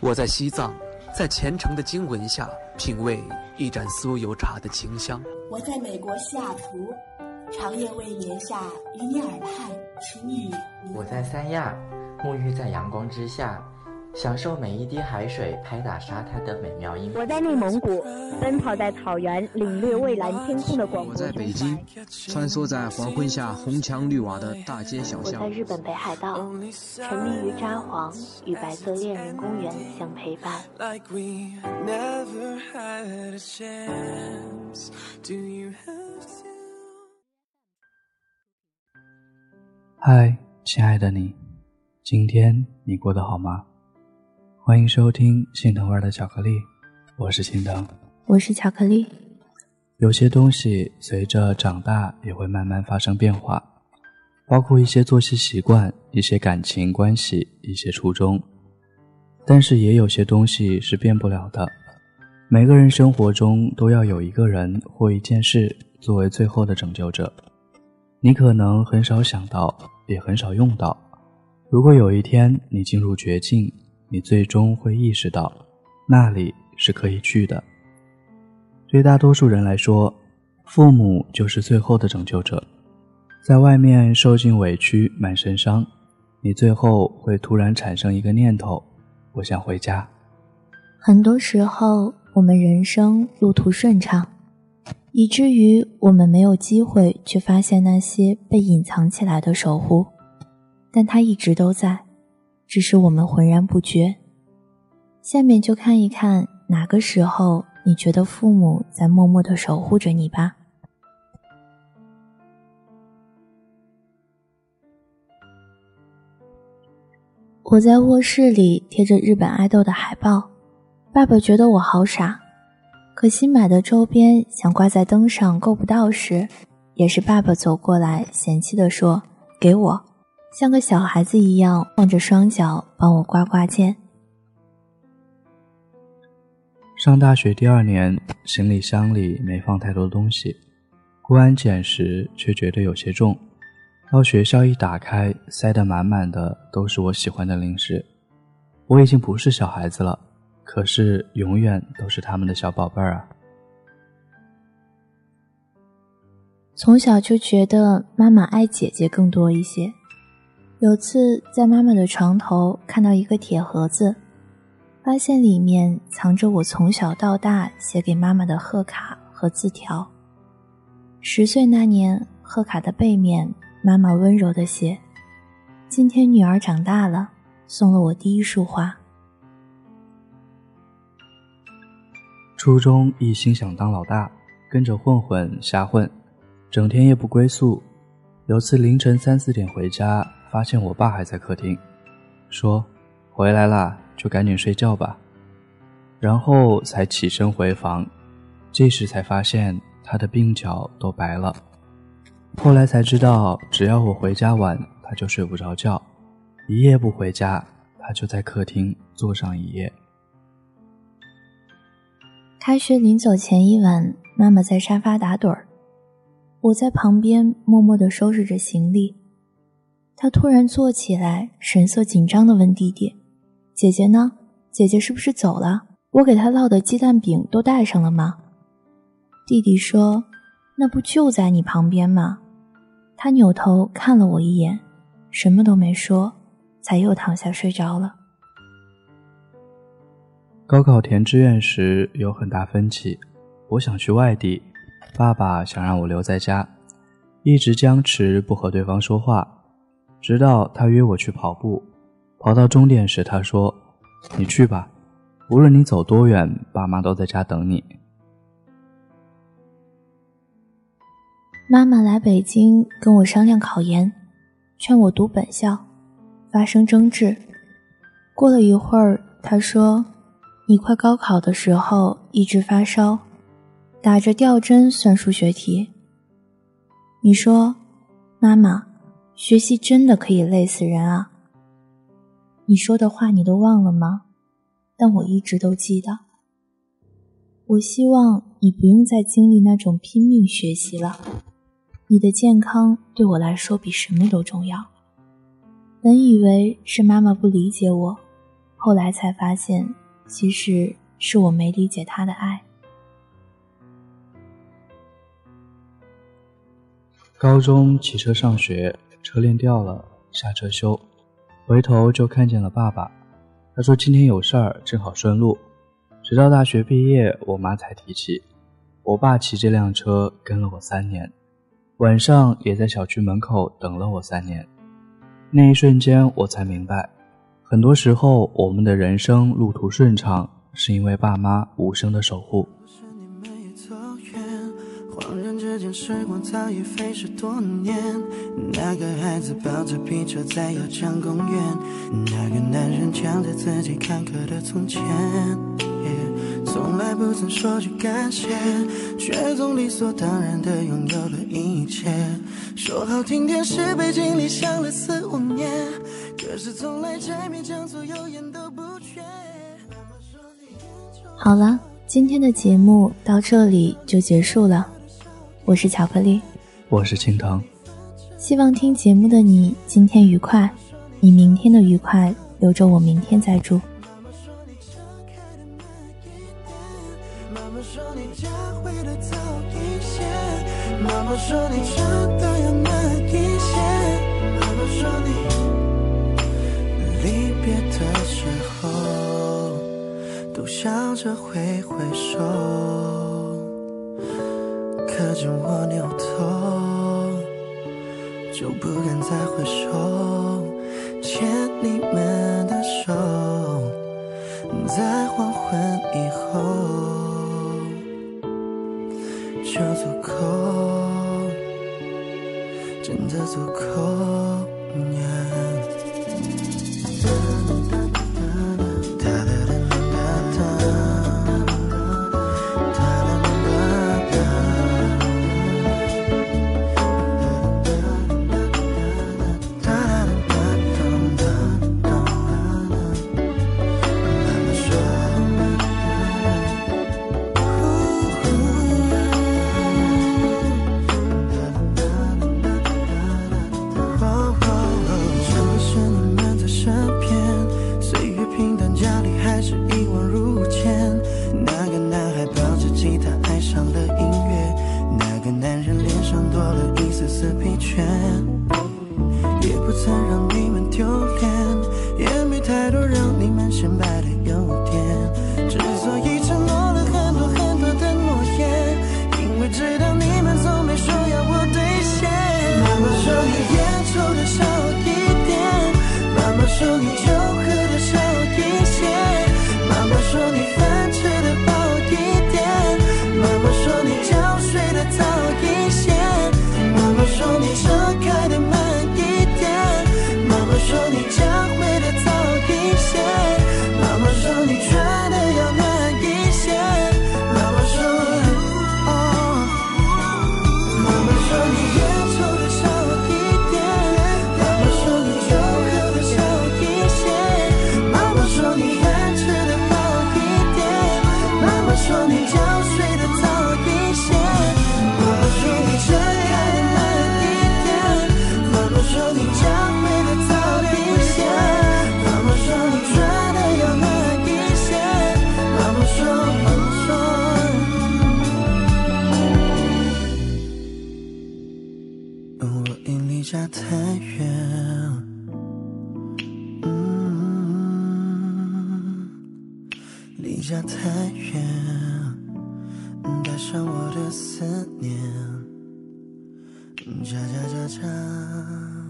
我在西藏，在虔诚的经文下品味一盏酥油茶的清香。我在美国西雅图，长夜未眠下与你耳畔轻语。我在三亚，沐浴在阳光之下。享受每一滴海水拍打沙滩的美妙音。我在内蒙古，奔跑在草原，领略蔚蓝天空的广阔。我在北京，穿梭在黄昏下红墙绿瓦的大街小巷。我在日本北海道，沉迷于札幌，与白色恋人公园相陪伴。嗨，亲爱的你，今天你过得好吗？欢迎收听心疼味的巧克力，我是心疼，我是巧克力。有些东西随着长大也会慢慢发生变化，包括一些作息习惯、一些感情关系、一些初衷。但是也有些东西是变不了的。每个人生活中都要有一个人或一件事作为最后的拯救者。你可能很少想到，也很少用到。如果有一天你进入绝境，你最终会意识到，那里是可以去的。对大多数人来说，父母就是最后的拯救者。在外面受尽委屈，满身伤，你最后会突然产生一个念头：我想回家。很多时候，我们人生路途顺畅，以至于我们没有机会去发现那些被隐藏起来的守护，但它一直都在。只是我们浑然不觉。下面就看一看哪个时候你觉得父母在默默的守护着你吧。我在卧室里贴着日本爱豆的海报，爸爸觉得我好傻。可新买的周边想挂在灯上够不到时，也是爸爸走过来嫌弃的说：“给我。”像个小孩子一样晃着双脚帮我挂挂件。上大学第二年，行李箱里没放太多东西，过安检时却觉得有些重。到学校一打开，塞得满满的都是我喜欢的零食。我已经不是小孩子了，可是永远都是他们的小宝贝儿啊。从小就觉得妈妈爱姐姐更多一些。有次在妈妈的床头看到一个铁盒子，发现里面藏着我从小到大写给妈妈的贺卡和字条。十岁那年，贺卡的背面，妈妈温柔的写：“今天女儿长大了，送了我第一束花。”初中一心想当老大，跟着混混瞎混，整天夜不归宿。有次凌晨三四点回家。发现我爸还在客厅，说：“回来啦，就赶紧睡觉吧。”然后才起身回房，这时才发现他的鬓角都白了。后来才知道，只要我回家晚，他就睡不着觉；一夜不回家，他就在客厅坐上一夜。开学临走前一晚，妈妈在沙发打盹儿，我在旁边默默地收拾着行李。他突然坐起来，神色紧张地问弟弟：“姐姐呢？姐姐是不是走了？我给她烙的鸡蛋饼都带上了吗？”弟弟说：“那不就在你旁边吗？”他扭头看了我一眼，什么都没说，才又躺下睡着了。高考填志愿时有很大分歧，我想去外地，爸爸想让我留在家，一直僵持不和对方说话。直到他约我去跑步，跑到终点时，他说：“你去吧，无论你走多远，爸妈都在家等你。”妈妈来北京跟我商量考研，劝我读本校，发生争执。过了一会儿，她说：“你快高考的时候一直发烧，打着吊针算数学题。”你说：“妈妈。”学习真的可以累死人啊！你说的话你都忘了吗？但我一直都记得。我希望你不用再经历那种拼命学习了。你的健康对我来说比什么都重要。本以为是妈妈不理解我，后来才发现，其实是我没理解她的爱。高中骑车上学，车链掉了，下车修，回头就看见了爸爸。他说今天有事儿，正好顺路。直到大学毕业，我妈才提起，我爸骑这辆车跟了我三年，晚上也在小区门口等了我三年。那一瞬间，我才明白，很多时候我们的人生路途顺畅，是因为爸妈无声的守护。时光早已飞逝多年，那个孩子抱着皮车在油江公园，那个男人讲着自己坎坷的从前，从来不曾说句感谢，却总理所当然的拥有了一切。说好听点是被经历想了四五年，可是从来柴米酱醋油盐都不缺。好了，今天的节目到这里就结束了。我是巧克力，我是青藤。希望听节目的你今天愉快，你明天的愉快留着我明天再祝。妈妈说你嫁回的早一些，妈妈说你真的要慢一些，妈妈说你离别的时候都笑着挥挥手。见我扭头，就不敢再回首，牵你们的手，在黄昏以后就足够，真的足够。家太远，带上我的思念，加加加加。